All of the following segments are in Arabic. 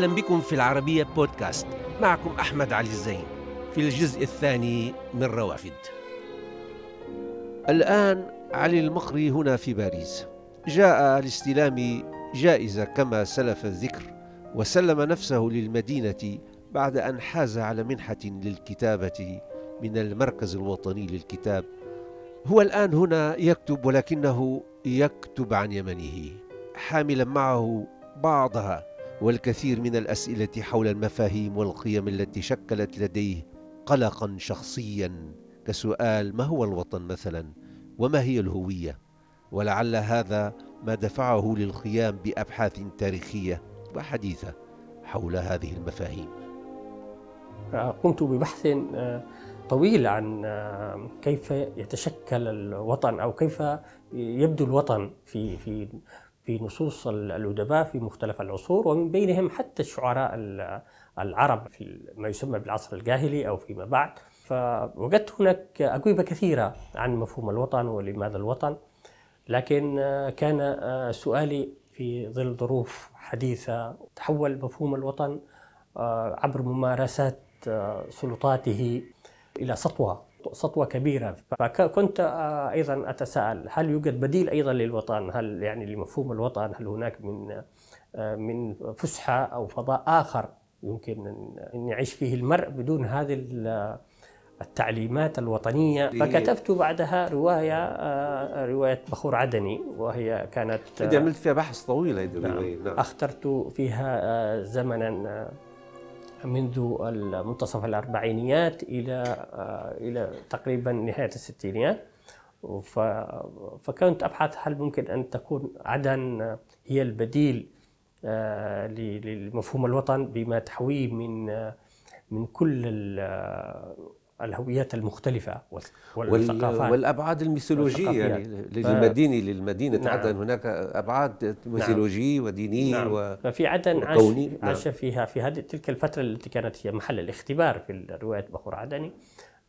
أهلا بكم في العربية بودكاست. معكم أحمد علي الزين. في الجزء الثاني من روافد. الآن علي المقري هنا في باريس. جاء لاستلام جائزة كما سلف الذكر وسلم نفسه للمدينة بعد أن حاز على منحة للكتابة من المركز الوطني للكتاب. هو الآن هنا يكتب ولكنه يكتب عن يمنه. حاملا معه بعضها. والكثير من الأسئلة حول المفاهيم والقيم التي شكلت لديه قلقا شخصيا كسؤال ما هو الوطن مثلا؟ وما هي الهوية؟ ولعل هذا ما دفعه للقيام بأبحاث تاريخية وحديثة حول هذه المفاهيم. قمت ببحث طويل عن كيف يتشكل الوطن أو كيف يبدو الوطن في في في نصوص الأدباء في مختلف العصور ومن بينهم حتى الشعراء العرب في ما يسمى بالعصر الجاهلي أو فيما بعد. فوجدت هناك أجوبة كثيرة عن مفهوم الوطن ولماذا الوطن. لكن كان سؤالي في ظل ظروف حديثة تحول مفهوم الوطن عبر ممارسات سلطاته إلى سطوة. سطوة كبيرة فكنت أيضا أتساءل هل يوجد بديل أيضا للوطن؟ هل يعني لمفهوم الوطن هل هناك من من فسحة أو فضاء آخر يمكن أن يعيش فيه المرء بدون هذه التعليمات الوطنية فكتبت بعدها رواية رواية بخور عدني وهي كانت عملت فيها بحث طويل الرواية نعم. أخترت فيها زمنا منذ منتصف الأربعينيات إلى إلى تقريبا نهاية الستينيات. فكنت أبحث هل ممكن أن تكون عدن هي البديل لمفهوم الوطن بما تحويه من من كل الهويات المختلفة والثقافات. والأبعاد الميثولوجية يعني للمدينه للمدينة. نعم. عدن هناك أبعاد ميثولوجيه نعم. ودينيه نعم. و ففي عدن عاش, نعم. عاش فيها في هذه تلك الفترة التي كانت هي محل الاختبار في رواية بخور عدني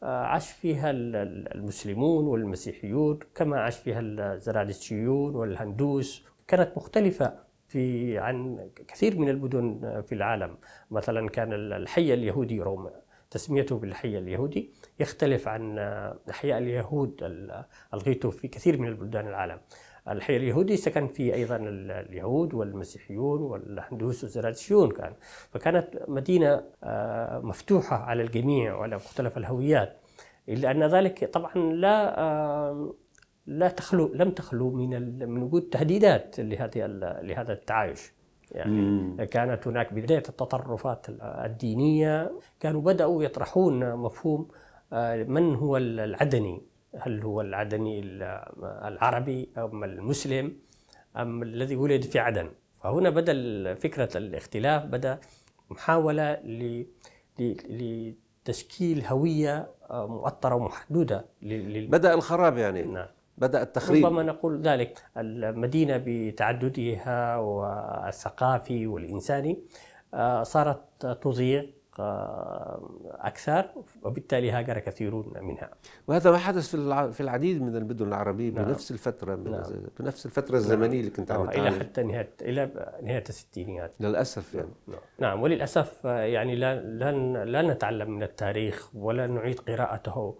عاش فيها المسلمون والمسيحيون كما عاش فيها الزرادشتيون والهندوس. كانت مختلفة في عن كثير من المدن في العالم. مثلا كان الحي اليهودي روما. تسميته بالحي اليهودي. يختلف عن أحياء اليهود الغيتو في كثير من البلدان العالم. الحي اليهودي سكن فيه أيضا اليهود والمسيحيون والهندوس والزرادشيون كان. فكانت مدينة مفتوحة على الجميع وعلى مختلف الهويات. إلا أن ذلك طبعا لا لا تخلو لم تخلو من من وجود تهديدات لهذه لهذا التعايش. يعني مم. كانت هناك بداية التطرفات الدينية. كانوا بدأوا يطرحون مفهوم من هو العدني؟ هل هو العدني العربي أم المسلم؟ أم الذي ولد في عدن؟ فهنا بدأ فكرة الاختلاف بدأ محاولة لتشكيل هوية مؤطرة ومحدودة بدأ الخراب يعني. نعم. بدأ التخريب ربما نقول ذلك. المدينة بتعددها والثقافي والإنساني صارت تضيق أكثر وبالتالي هاجر كثيرون منها. وهذا ما حدث في في العديد من المدن العربية نعم. بنفس الفترة نعم. بنفس الفترة الزمنية اللي كنت عم إلى حتى نهاية إلى نهاية الستينيات. للأسف يعني. نعم, نعم. وللأسف يعني لا لا لا نتعلم من التاريخ ولا نعيد قراءته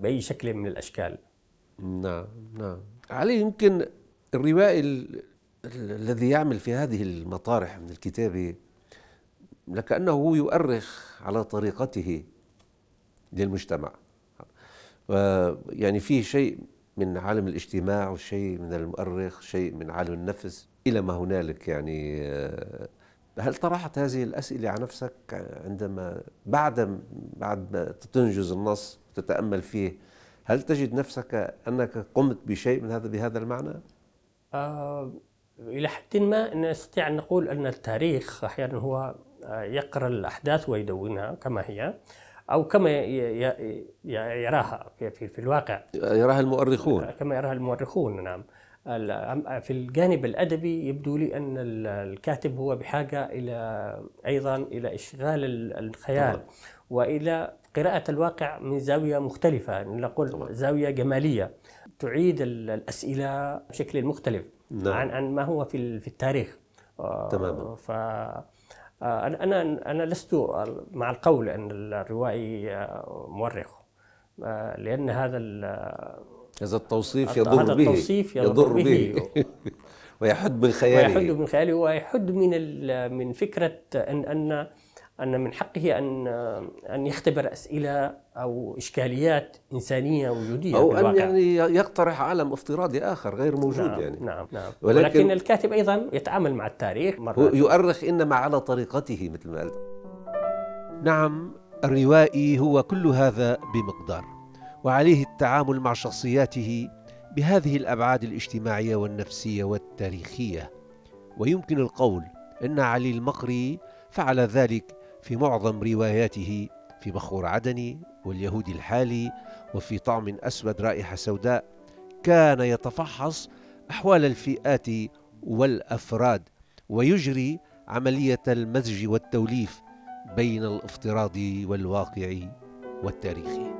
بأي شكل من الأشكال. نعم نعم. علي يمكن الروائي الذي يعمل في هذه المطارح من الكتابة لكأنه يؤرخ على طريقته للمجتمع. يعني فيه شيء من عالم الاجتماع وشيء من المؤرخ شيء من عالم النفس إلى ما هنالك يعني. هل طرحت هذه الأسئلة على نفسك عندما بعد بعد ما تنجز النص وتتأمل فيه هل تجد نفسك أنك قمت بشيء من هذا بهذا المعنى؟ آه إلى حد ما نستطيع أن نقول أن التاريخ أحيانا هو آه، يقرأ الأحداث ويدونها كما هي أو كما يراها في, في, في الواقع. يراها المؤرخون. كما يراها المؤرخون نعم. في الجانب الأدبي يبدو لي أن الكاتب هو بحاجة إلى أيضا إلى إشغال الخيال وإلى قراءة الواقع من زاوية مختلفة نقول زاوية جمالية. تعيد الأسئلة بشكل مختلف نعم. عن عن ما هو في في التاريخ. تماما. ف أنا أنا أنا لست مع القول أن الروائي مؤرخ لأن هذا هذا التوصيف يضر هذا به. التوصيف يضر, يضر به, به. ويحد من خياله. ويحد من خياله ويحد من من فكرة ان أن أن من حقه أن أن يختبر أسئلة أو إشكاليات إنسانية وجوديه أو أن يعني يقترح عالم افتراضي آخر غير موجود نعم يعني. نعم نعم. ولكن, ولكن الكاتب أيضا يتعامل مع التاريخ مرات يؤرخ إنما على طريقته مثل ما قلت. نعم الروائي هو كل هذا بمقدار. وعليه التعامل مع شخصياته بهذه الأبعاد الاجتماعية والنفسية والتاريخية. ويمكن القول إن علي المقري فعل ذلك في معظم رواياته في بخور عدني واليهودي الحالي وفي طعم أسود رائحة سوداء كان يتفحص أحوال الفئات والأفراد ويجري عملية المزج والتوليف بين الافتراض والواقع والتاريخي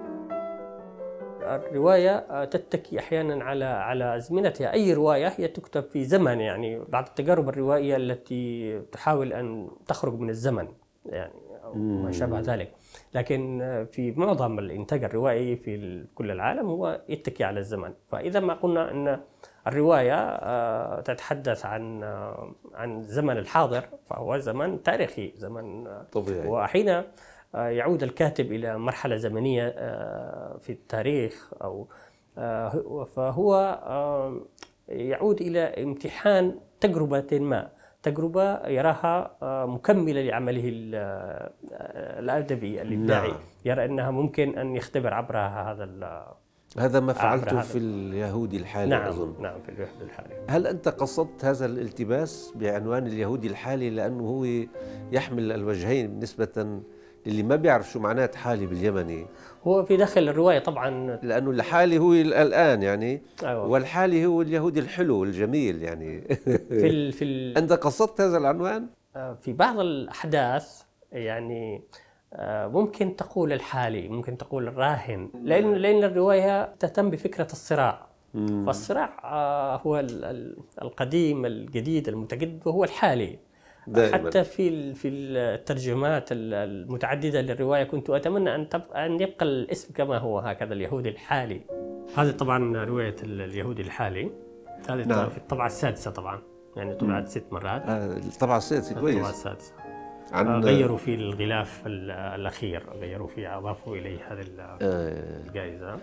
الرواية آه، تتكي أحيانا على على أزمنتها. أي رواية هي تكتب في زمن يعني بعض التجارب الروائية التي تحاول أن تخرج من الزمن. يعني أو ما شابه ذلك. لكن آه، في معظم الإنتاج الروائي في كل العالم هو يتكي على الزمن. فإذا ما قلنا أن الرواية آه، تتحدث عن عن الزمن الحاضر فهو زمن تاريخي زمن طبيعي. وحين آه، يعود الكاتب إلى مرحلة زمنية آه، في التاريخ أو آه، فهو يعود إلى امتحان تجربة ما. تجربة يراها مكملة لعمله الأدبي الإبداعي. نعم. يرى أنها ممكن أن يختبر عبرها هذا هذا ما فعلته في اليهودي الحالي نعم أظن. نعم في اليهودي الحالي. هل أنت قصدت هذا الالتباس بعنوان اليهودي الحالي لأنه هو يحمل الوجهين نسبة اللي ما بيعرف شو معنات حالي باليمني. هو في داخل الرواية طبعا. لأنه الحالي هو الآن يعني. أيوة. والحالي هو اليهودي الحلو الجميل يعني. في ال في ال أنت قصدت هذا العنوان؟ آه، في بعض الأحداث يعني آه، ممكن تقول الحالي ممكن تقول الراهن. لأن لأن الرواية تهتم بفكرة الصراع. فالصراع آه، هو القديم الجديد المتجدد وهو الحالي. دائما. حتى في في الترجمات المتعددة للرواية كنت أتمنى أن تبقى أن يبقى الاسم كما هو هكذا اليهودي الحالي. هذه طبعا رواية اليهودي الحالي. هذه نعم. في الطبعة السادسة طبعا يعني طبعت ست مرات. آه الطبعة السادسة كويس. الطبعه السادسة. عن آه، غيروا في الغلاف الأخير غيروا فيه أضافوا إليه هذه آه. الجائزة.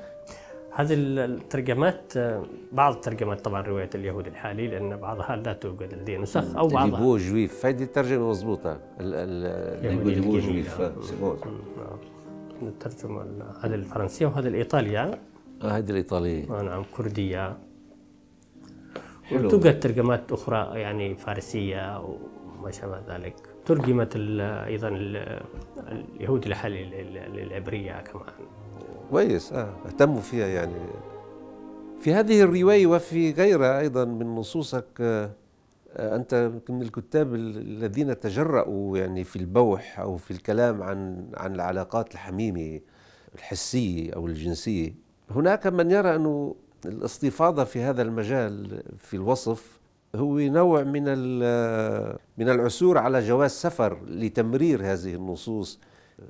هذه الترجمات بعض الترجمات طبعا رواية اليهودي الحالي لأن بعضها لا توجد لدي نسخ أو بعضها. Le beau Juif. هذه الترجمة مضبوطة. Le beau Juif. الترجمه هذه الفرنسية وهذه الإيطالية. آه هذه الإيطالية. آه نعم كردية. حلو. وتوجد ترجمات أخرى يعني فارسية وما شابه ذلك. ترجمت أيضا اليهود الحالي للعبرية كمان. كويس. آه. اهتموا فيها يعني. في هذه الرواية وفي غيرها أيضا من نصوصك آه أنت من الكتاب الذين تجرأوا يعني في البوح أو في الكلام عن عن العلاقات الحميمة الحسية أو الجنسية. هناك من يرى أنه الاستفاضة في هذا المجال في الوصف هو نوع من من العثور على جواز سفر لتمرير هذه النصوص.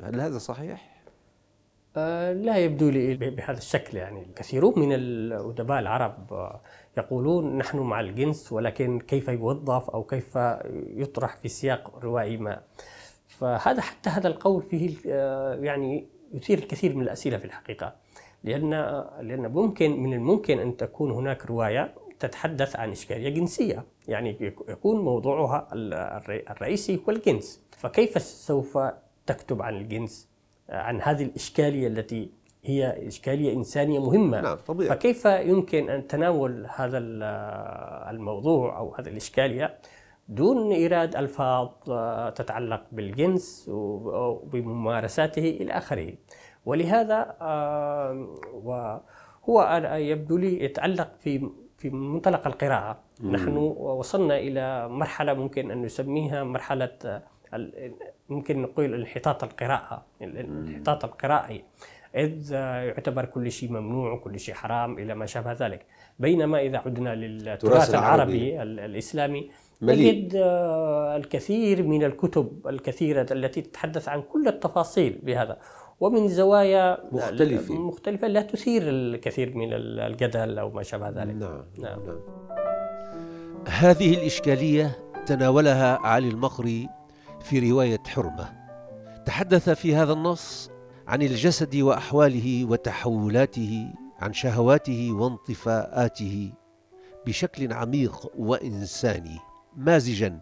هل هذا صحيح؟ آه، لا يبدو لي بهذا الشكل يعني. كثيرون من الأدباء العرب آه، يقولون نحن مع الجنس ولكن كيف يوظف أو كيف يطرح في سياق روائي ما. فهذا حتى هذا القول فيه آه، يعني يثير الكثير من الأسئلة في الحقيقة. لأن لأن ممكن من الممكن أن تكون هناك رواية تتحدث عن إشكالية جنسية. يعني يكون موضوعها الرئيسي هو الجنس. فكيف سوف تكتب عن الجنس؟ عن هذه الإشكالية التي هي إشكالية إنسانية مهمة نعم طبيعي. فكيف يمكن أن تناول هذا الموضوع أو هذه الإشكالية دون إيراد ألفاظ آه، تتعلق بالجنس وبممارساته إلى آخره ولهذا وهو يبدو لي يتعلق في في منطلق القراءة مم. نحن وصلنا إلى مرحلة ممكن أن نسميها مرحلة ممكن نقول انحطاط القراءة الانحطاط القرائي إذ يعتبر كل شيء ممنوع وكل شيء حرام إلى ما شابه ذلك. بينما إذا عدنا للتراث العربي, العربي الإسلامي نجد آه، الكثير من الكتب الكثيرة التي تتحدث عن كل التفاصيل بهذا. ومن زوايا مختلفة. مختلفة لا تثير الكثير من الجدل أو ما شابه ذلك. نعم. نعم. نعم. هذه الإشكالية تناولها علي المقري في رواية حرمة تحدث في هذا النص عن الجسد وأحواله وتحولاته عن شهواته وانطفاءاته بشكل عميق وإنساني مازجا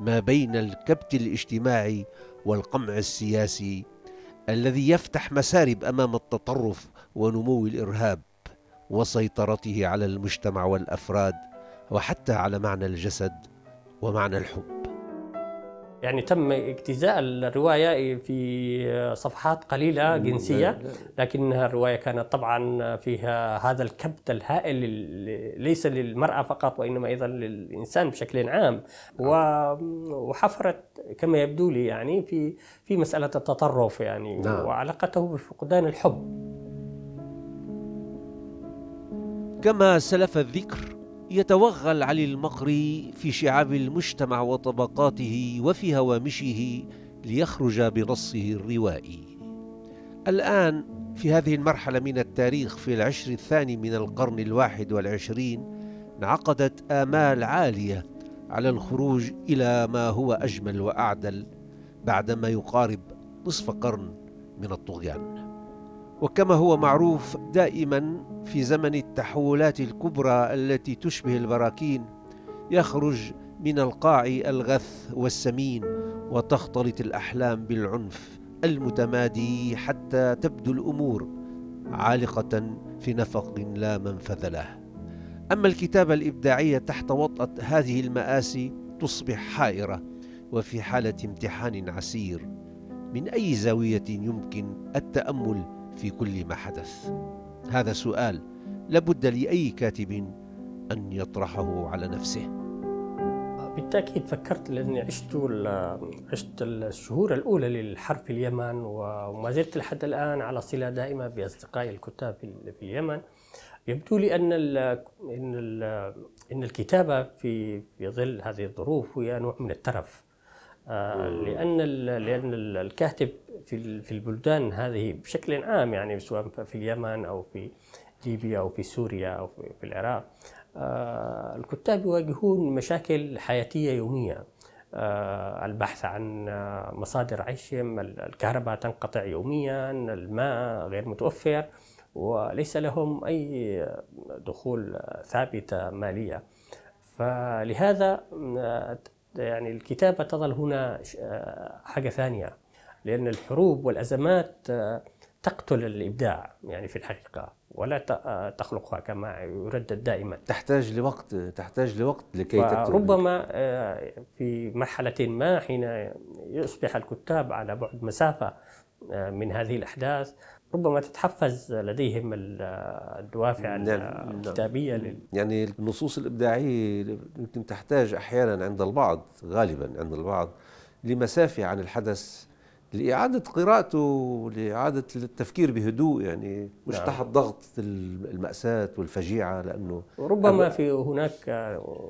ما بين الكبت الاجتماعي والقمع السياسي الذي يفتح مسارب أمام التطرف ونمو الإرهاب وسيطرته على المجتمع والأفراد وحتى على معنى الجسد ومعنى الحب. يعني تم اجتزاء الرواية في صفحات قليلة جنسية لكنها الرواية كانت طبعا فيها هذا الكبت الهائل ليس للمرأة فقط وإنما أيضا للإنسان بشكل عام. وحفرت كما يبدو لي يعني في في مسألة التطرف يعني نعم. وعلاقته بفقدان الحب. كما سلف الذكر يتوغل علي المقري في شعاب المجتمع وطبقاته وفي هوامشه ليخرج بنصه الروائي. الآن في هذه المرحلة من التاريخ في العشر الثاني من القرن الواحد والعشرين انعقدت آمال عالية على الخروج إلى ما هو أجمل وأعدل بعدما يقارب نصف قرن من الطغيان. وكما هو معروف دائما في زمن التحولات الكبرى التي تشبه البراكين يخرج من القاع الغث والسمين وتختلط الأحلام بالعنف المتمادي حتى تبدو الأمور عالقة في نفق لا منفذ له. أما الكتابة الإبداعية تحت وطأة هذه المآسي تصبح حائرة وفي حالة امتحان عسير. من أي زاوية يمكن التأمل في كل ما حدث. هذا سؤال لابد لأي كاتب أن يطرحه على نفسه. بالتأكيد فكرت لأني عشت عشت الشهور الأولى للحرب في اليمن وما زلت لحد الآن على صلة دائمة بأصدقائي الكتاب في اليمن. يبدو لي أن ال إن ال إن الكتابة في في ظل هذه الظروف هي نوع من الترف. لأن لأن الكاتب في في البلدان هذه بشكل عام يعني سواء في اليمن أو في ليبيا أو في سوريا أو في العراق آه، الكتاب يواجهون مشاكل حياتية يومية. آه، البحث عن مصادر عيشهم الكهرباء تنقطع يوميا الماء غير متوفر وليس لهم أي دخول ثابتة مالية. فلهذا يعني الكتابة تظل هنا آه، حاجة ثانية لأن الحروب والأزمات آه، تقتل الإبداع يعني في الحقيقة ولا آه، تخلقها كما يردد دائما. تحتاج لوقت تحتاج لوقت لكي تكتب. ربما في مرحلة ما حين يصبح الكتاب على بعد مسافة من هذه الأحداث ربما تتحفز لديهم الدوافع نعم، نعم. الكتابية لل... يعني النصوص الإبداعية يمكن تحتاج أحيانا عند البعض غالبا عند البعض لمسافة عن الحدث لإعادة قراءته لإعادة التفكير بهدوء يعني مش نعم. تحت ضغط المأساة والفجيعة لأنه ربما في هناك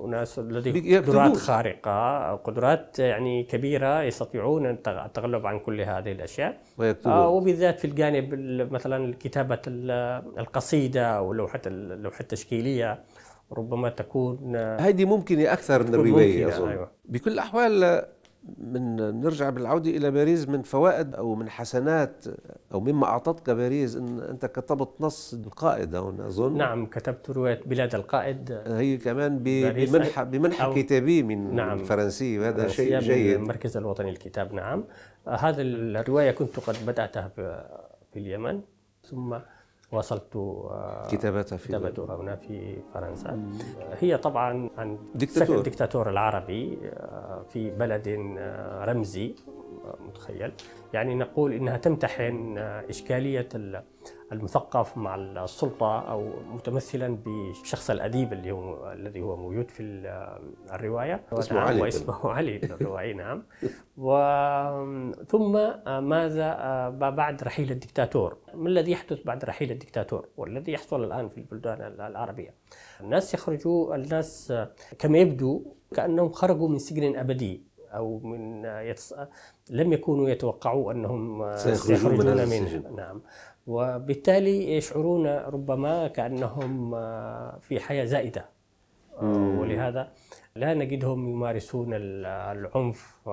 أناس لديهم قدرات خارقة قدرات يعني كبيرة يستطيعون التغلب عن كل هذه الأشياء ويكتبون. آه وبالذات في الجانب مثلا كتابة القصيدة أو اللوحة اللوحة التشكيلية ربما تكون هذه ممكن أكثر من الرواية أظن أيوة. بكل الأحوال من نرجع بالعودة إلى باريس من فوائد أو من حسنات أو مما أعطتك باريس أن أنت كتبت نص القائد هون أظن. نعم كتبت رواية بلاد القائد. هي كمان بمنحة بمنحة كتابية من نعم. الفرنسي وهذا شيء جيد. المركز الوطني للكتاب نعم. هذا الرواية كنت قد بدأتها في اليمن ثم واصلت آه، كتابتها في كتابتها هنا في فرنسا. هي طبعا عن دكتاتور الدكتاتور العربي آه، في بلد آه، رمزي. المتخيل يعني نقول إنها تمتحن إشكالية المثقف مع السلطة أو متمثلا بالشخص الأديب اللي هو الذي هو موجود في الرواية. اسمه علي واسمه علي الروائي نعم. وثم ماذا بعد رحيل الدكتاتور. ما الذي يحدث بعد رحيل الدكتاتور؟ والذي يحصل الآن في البلدان العربية. الناس يخرجوا الناس كما يبدو كأنهم خرجوا من سجن أبدي أو من يتص... لم يكونوا يتوقعوا أنهم سيخرجون من منه نعم. وبالتالي يشعرون ربما كأنهم في حياة زائدة. ولهذا لا نجدهم يمارسون العنف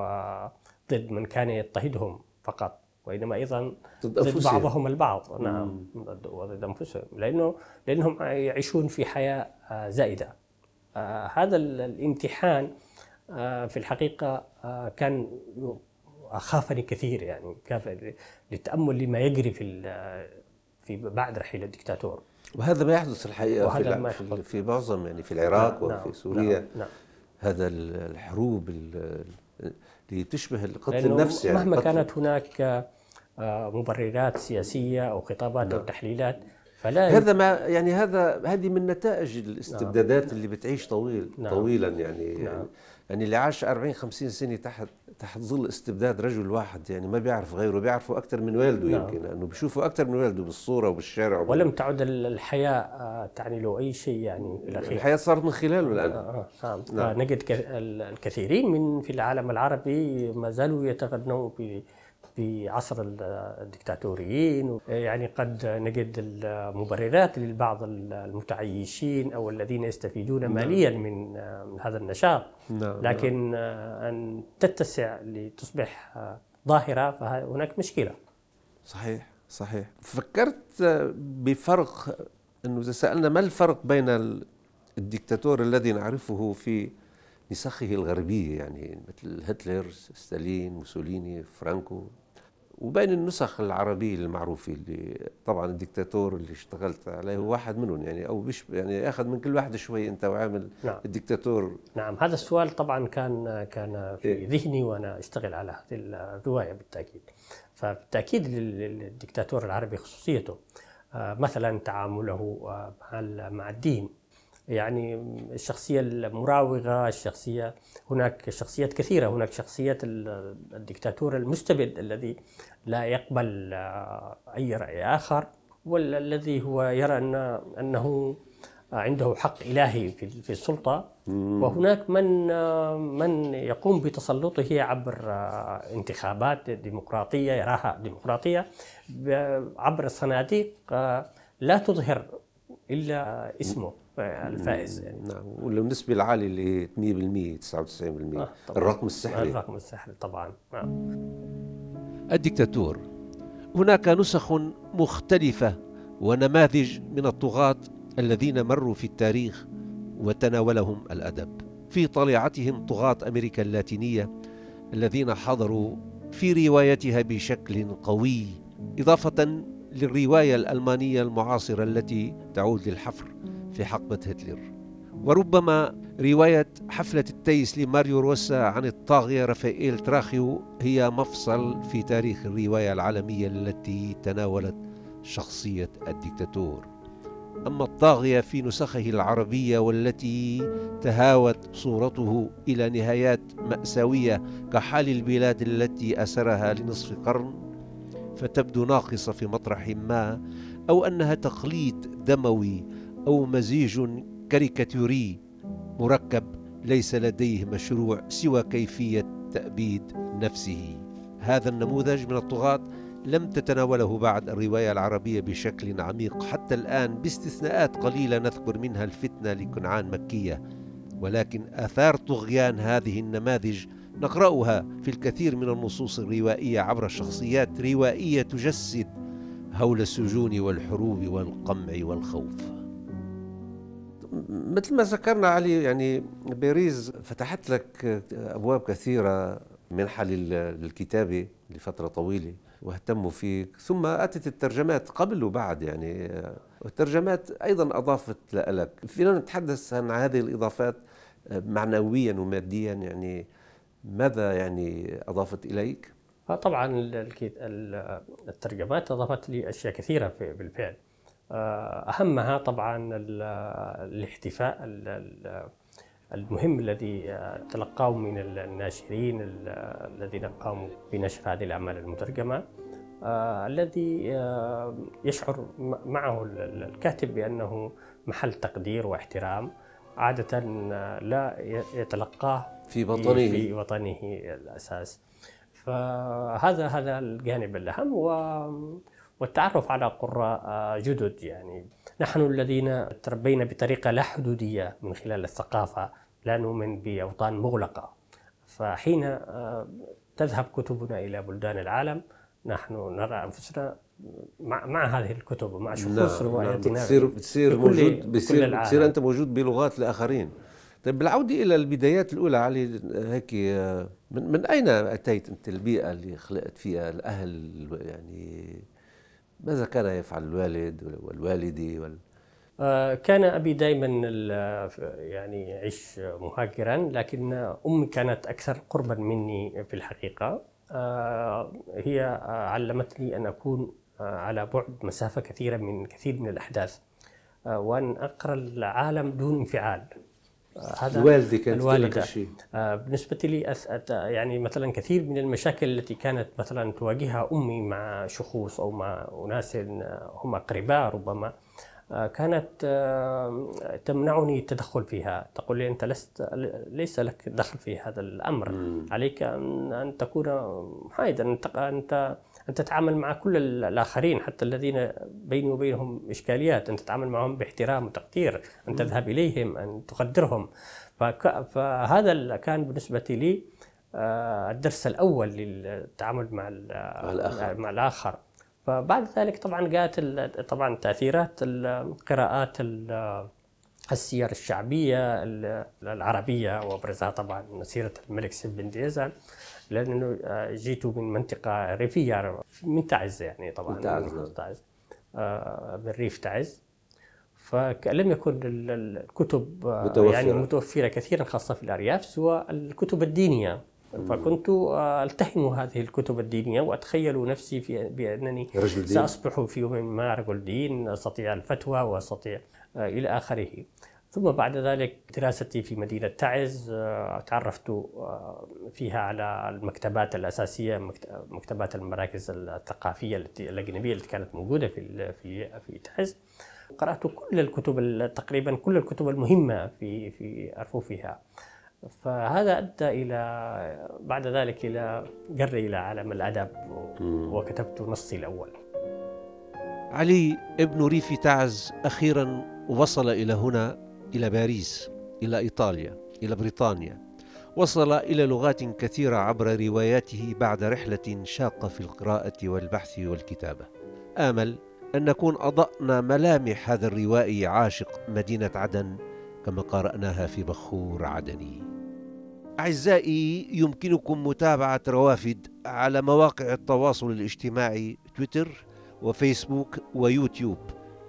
ضد من كان يضطهدهم فقط. وإنما أيضا ضد, ضد بعضهم البعض. نعم. ضد أنفسهم. لأنه لأنهم يعيشون في حياة زائدة. هذا الامتحان في الحقيقة كان اخافني كثير يعني للتامل لما يجري في في بعد رحيل الدكتاتور وهذا ما يحدث الحقيقة وهذا في, ما في, في معظم يعني في العراق نعم وفي سوريا نعم نعم هذا الحروب اللي تشبه القتل النفسي يعني مهما كانت هناك آه، مبررات سياسية أو خطابات نعم. أو تحليلات فلا هذا ما يعني هذا هذه من نتائج الاستبدادات نعم. اللي بتعيش طويل نعم. طويلا يعني نعم. يعني اللي عاش 40 50 سنة تحت تحت ظل استبداد رجل واحد يعني ما بيعرف غيره بيعرفه أكثر من والده نعم. يمكن لأنه بيشوفه أكثر من والده بالصورة وبالشارع ولم تعد الحياة آه، تعني له أي شيء يعني في الاخير الحياة صارت من خلاله الآن آه آه نعم. نعم. نجد الكثيرين من في العالم العربي ما زالوا يتغنوا في عصر الدكتاتوريين. يعني قد نجد المبررات للبعض المتعيشين أو الذين يستفيدون نعم. ماليا من هذا النشاط. نعم، نعم. لكن أن تتسع لتصبح ظاهرة فهناك مشكلة. صحيح صحيح. فكرت بفرق إنه إذا سألنا ما الفرق بين الدكتاتور الذي نعرفه في نسخه الغربية يعني مثل هتلر ستالين موسوليني فرانكو؟ وبين النسخ العربية المعروفة اللي طبعا الدكتاتور اللي اشتغلت عليه هو واحد منهم يعني أو بش يعني أخذ من كل واحد شوي أنت وعامل نعم. الدكتاتور نعم هذا السؤال طبعا كان كان في إيه؟ ذهني وأنا أشتغل على هذه الرواية بالتأكيد فبالتأكيد للدكتاتور العربي خصوصيته آه، مثلا تعامله آه، مع مع الدين يعني الشخصية المراوغة الشخصية هناك شخصيات كثيرة هناك شخصية الدكتاتور المستبد الذي لا يقبل آه، أي رأي آخر والذي هو يرى أن أنه عنده حق إلهي في السلطة. وهناك من آه، من يقوم بتسلطه عبر آه، انتخابات ديمقراطية يراها ديمقراطية عبر صناديق لا تظهر إلا اسمه الفائز يعني. نعم. والنسبة العالية اللي هي 100% 99% آه الرقم السحري. الرقم السحري طبعا. نعم الدكتاتور هناك نسخ مختلفة ونماذج من الطغاة الذين مروا في التاريخ وتناولهم الأدب. في طليعتهم طغاة أمريكا اللاتينية الذين حضروا في روايتها بشكل قوي إضافة للرواية الألمانية المعاصرة التي تعود للحفر في حقبة هتلر. وربما رواية حفلة التيس لماريو روسا عن الطاغية رافائيل تراخيو هي مفصل في تاريخ الرواية العالمية التي تناولت شخصية الدكتاتور أما الطاغية في نسخه العربية والتي تهاوت صورته إلى نهايات مأساوية كحال البلاد التي أسرها لنصف قرن فتبدو ناقصة في مطرح ما أو أنها تقليد دموي أو مزيج كاريكاتوري. مركب ليس لديه مشروع سوى كيفية تأبيد نفسه. هذا النموذج من الطغاة لم تتناوله بعد الرواية العربية بشكل عميق. حتى الآن باستثناءات قليلة نذكر منها الفتنة لكنعان مكية. ولكن آثار طغيان هذه النماذج نقرأها في الكثير من النصوص الروائية عبر شخصيات روائية تجسد هول السجون والحروب والقمع والخوف. مثل ما ذكرنا علي يعني باريس فتحت لك أبواب كثيرة منحه للكتابه لفترة طويلة واهتموا فيك. ثم أتت الترجمات قبل وبعد يعني. والترجمات أيضا أضافت لك. فينا نتحدث عن هذه الإضافات معنويا وماديا يعني. ماذا يعني أضافت إليك؟ طبعا الترجمات أضافت لي أشياء كثيرة بالفعل. أهمها طبعا الاحتفاء المهم الذي تلقاه من الناشرين الذين قاموا بنشر هذه الأعمال المترجمة. الذي يشعر معه الكاتب بأنه محل تقدير واحترام. عادة لا يتلقاه في وطنه في وطنه الأساس. فهذا هذا الجانب الأهم و والتعرف على قراء جدد يعني نحن الذين تربينا بطريقة لا حدودية من خلال الثقافة لا نؤمن بأوطان مغلقة. فحين آه، تذهب كتبنا إلى بلدان العالم نحن نرى أنفسنا مع, مع هذه الكتب ومع شخوص رواياتنا بتصير بتصير موجود بتصير بتصير أنت موجود بلغات الآخرين. طيب بالعودة إلى البدايات الأولى علي هيك من, من أين أتيت أنت البيئة اللي خلقت فيها الأهل؟ يعني ماذا كان يفعل الوالد والوالدة؟ وال... آه، كان أبي دائما يعني يعيش مهاجرا لكن أمي كانت أكثر قربا مني في الحقيقة. آه، هي علمتني أن أكون على بعد مسافة كثيرة من كثير من الأحداث. آه، وأن أقرأ العالم دون انفعال. هذا الوالدة كانت الوالدة. شيء آه بالنسبة لي يعني مثلا كثير من المشاكل التي كانت مثلا تواجهها أمي مع شخوص أو مع أناس هم أقرباء ربما آه كانت آه تمنعني التدخل فيها. تقول لي أنت لست ليس لك دخل في هذا الأمر. م. عليك أن, أن تكون حائدا أنت أن تتعامل مع كل الآخرين حتى الذين بيني وبينهم إشكاليات أن تتعامل معهم باحترام وتقدير أن تذهب إليهم أن تقدرهم. فهذا كان بالنسبة لي آه، الدرس الأول للتعامل مع الآخر, مع الآخر. فبعد ذلك طبعا جاءت طبعا تأثيرات القراءات السير الشعبية العربية وابرزها طبعا سيرة الملك سيف بن ديزل لأنه آه، جيت من منطقة ريفية من تعز يعني طبعا من تعز, من تعز. آه، من ريف تعز فلم يكن الكتب آه، متوفرة. يعني متوفرة كثيرا خاصة في الأرياف سوى الكتب الدينية فكنت التهم هذه الكتب الدينية وأتخيل نفسي في بأنني رجل دين. سأصبح في يوم ما رجل دين أستطيع الفتوى وأستطيع إلى آخره ثم بعد ذلك دراستي في مدينة تعز آه، تعرفت آه، فيها على المكتبات الأساسية مكتبات المراكز الثقافية الأجنبية التي كانت موجودة في في في تعز. قرأت كل الكتب تقريبا كل الكتب المهمة في في أرفوفها. فهذا أدى إلى بعد ذلك إلى جري إلى عالم الأدب وكتبت نصي الأول. علي ابن ريف تعز أخيرا وصل إلى هنا. إلى باريس إلى إيطاليا إلى بريطانيا. وصل إلى لغات كثيرة عبر رواياته بعد رحلة شاقة في القراءة والبحث والكتابة. آمل أن نكون أضأنا ملامح هذا الروائي عاشق مدينة عدن كما قرأناها في بخور عدني. أعزائي يمكنكم متابعة روافد على مواقع التواصل الاجتماعي تويتر وفيسبوك ويوتيوب.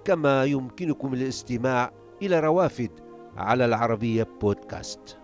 كما يمكنكم الاستماع إلى روافد على العربية بودكاست.